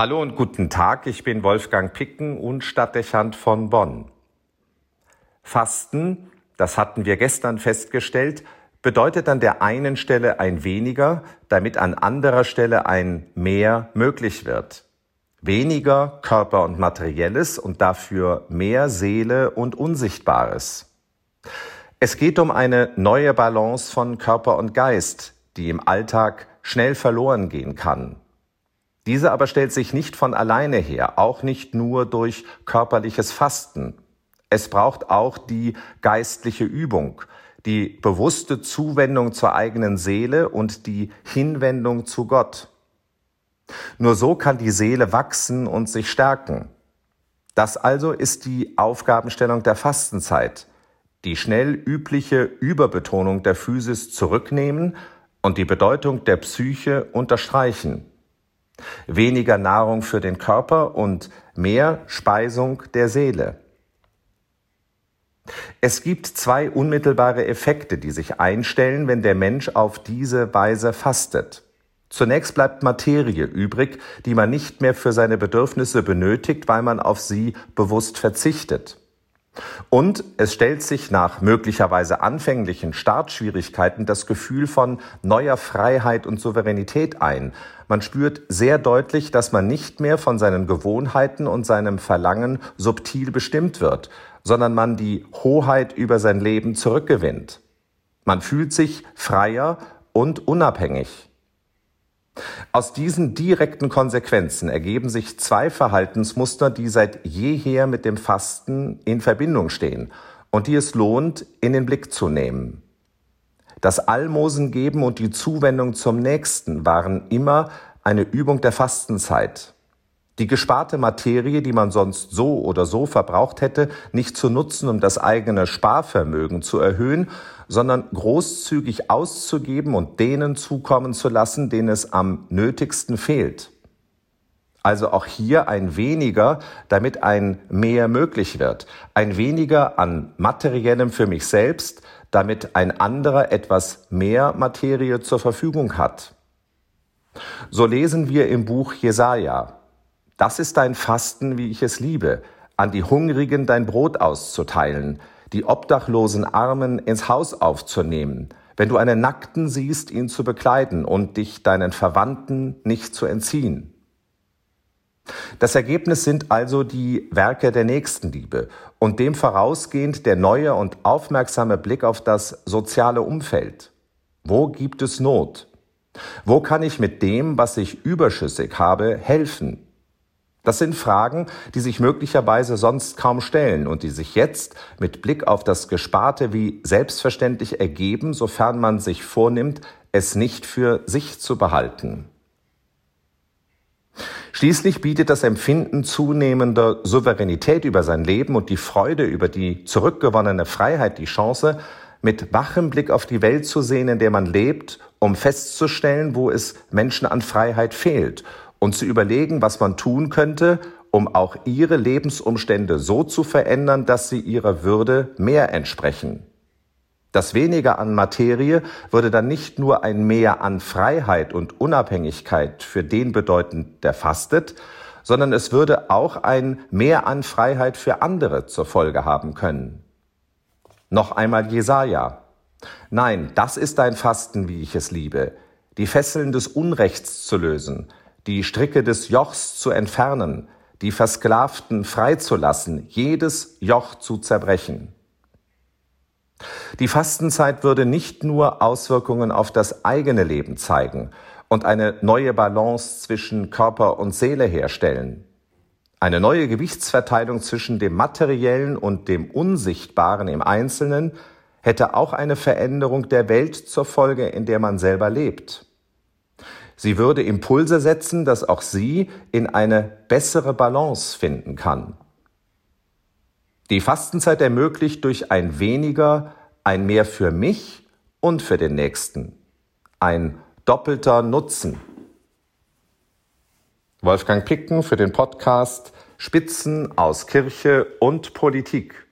Hallo und guten Tag, ich bin Wolfgang Picken und Stadtdechant von Bonn. Fasten, das hatten wir gestern festgestellt, bedeutet an der einen Stelle ein weniger, damit an anderer Stelle ein mehr möglich wird. Weniger Körper und Materielles und dafür mehr Seele und Unsichtbares. Es geht um eine neue Balance von Körper und Geist, die im Alltag schnell verloren gehen kann. Diese aber stellt sich nicht von alleine her, auch nicht nur durch körperliches Fasten. Es braucht auch die geistliche Übung, die bewusste Zuwendung zur eigenen Seele und die Hinwendung zu Gott. Nur so kann die Seele wachsen und sich stärken. Das also ist die Aufgabenstellung der Fastenzeit. Die schnell übliche Überbetonung der Physis zurücknehmen und die Bedeutung der Psyche unterstreichen weniger Nahrung für den Körper und mehr Speisung der Seele. Es gibt zwei unmittelbare Effekte, die sich einstellen, wenn der Mensch auf diese Weise fastet. Zunächst bleibt Materie übrig, die man nicht mehr für seine Bedürfnisse benötigt, weil man auf sie bewusst verzichtet. Und es stellt sich nach möglicherweise anfänglichen Startschwierigkeiten das Gefühl von neuer Freiheit und Souveränität ein. Man spürt sehr deutlich, dass man nicht mehr von seinen Gewohnheiten und seinem Verlangen subtil bestimmt wird, sondern man die Hoheit über sein Leben zurückgewinnt. Man fühlt sich freier und unabhängig. Aus diesen direkten Konsequenzen ergeben sich zwei Verhaltensmuster, die seit jeher mit dem Fasten in Verbindung stehen und die es lohnt, in den Blick zu nehmen. Das Almosen geben und die Zuwendung zum Nächsten waren immer eine Übung der Fastenzeit. Die gesparte Materie, die man sonst so oder so verbraucht hätte, nicht zu nutzen, um das eigene Sparvermögen zu erhöhen, sondern großzügig auszugeben und denen zukommen zu lassen, denen es am nötigsten fehlt. Also auch hier ein weniger, damit ein mehr möglich wird. Ein weniger an materiellem für mich selbst, damit ein anderer etwas mehr Materie zur Verfügung hat. So lesen wir im Buch Jesaja. Das ist dein Fasten, wie ich es liebe, an die Hungrigen dein Brot auszuteilen, die obdachlosen Armen ins Haus aufzunehmen, wenn du einen Nackten siehst, ihn zu bekleiden und dich deinen Verwandten nicht zu entziehen. Das Ergebnis sind also die Werke der Nächstenliebe und dem vorausgehend der neue und aufmerksame Blick auf das soziale Umfeld. Wo gibt es Not? Wo kann ich mit dem, was ich überschüssig habe, helfen? Das sind Fragen, die sich möglicherweise sonst kaum stellen und die sich jetzt mit Blick auf das Gesparte wie selbstverständlich ergeben, sofern man sich vornimmt, es nicht für sich zu behalten. Schließlich bietet das Empfinden zunehmender Souveränität über sein Leben und die Freude über die zurückgewonnene Freiheit die Chance, mit wachem Blick auf die Welt zu sehen, in der man lebt, um festzustellen, wo es Menschen an Freiheit fehlt und zu überlegen, was man tun könnte, um auch ihre Lebensumstände so zu verändern, dass sie ihrer Würde mehr entsprechen. Das weniger an Materie würde dann nicht nur ein Mehr an Freiheit und Unabhängigkeit für den bedeuten, der fastet, sondern es würde auch ein Mehr an Freiheit für andere zur Folge haben können. Noch einmal Jesaja. Nein, das ist ein Fasten, wie ich es liebe, die Fesseln des Unrechts zu lösen, die Stricke des Jochs zu entfernen, die Versklavten freizulassen, jedes Joch zu zerbrechen. Die Fastenzeit würde nicht nur Auswirkungen auf das eigene Leben zeigen und eine neue Balance zwischen Körper und Seele herstellen. Eine neue Gewichtsverteilung zwischen dem Materiellen und dem Unsichtbaren im Einzelnen hätte auch eine Veränderung der Welt zur Folge, in der man selber lebt. Sie würde Impulse setzen, dass auch sie in eine bessere Balance finden kann. Die Fastenzeit ermöglicht durch ein weniger ein mehr für mich und für den Nächsten. Ein doppelter Nutzen. Wolfgang Picken für den Podcast Spitzen aus Kirche und Politik.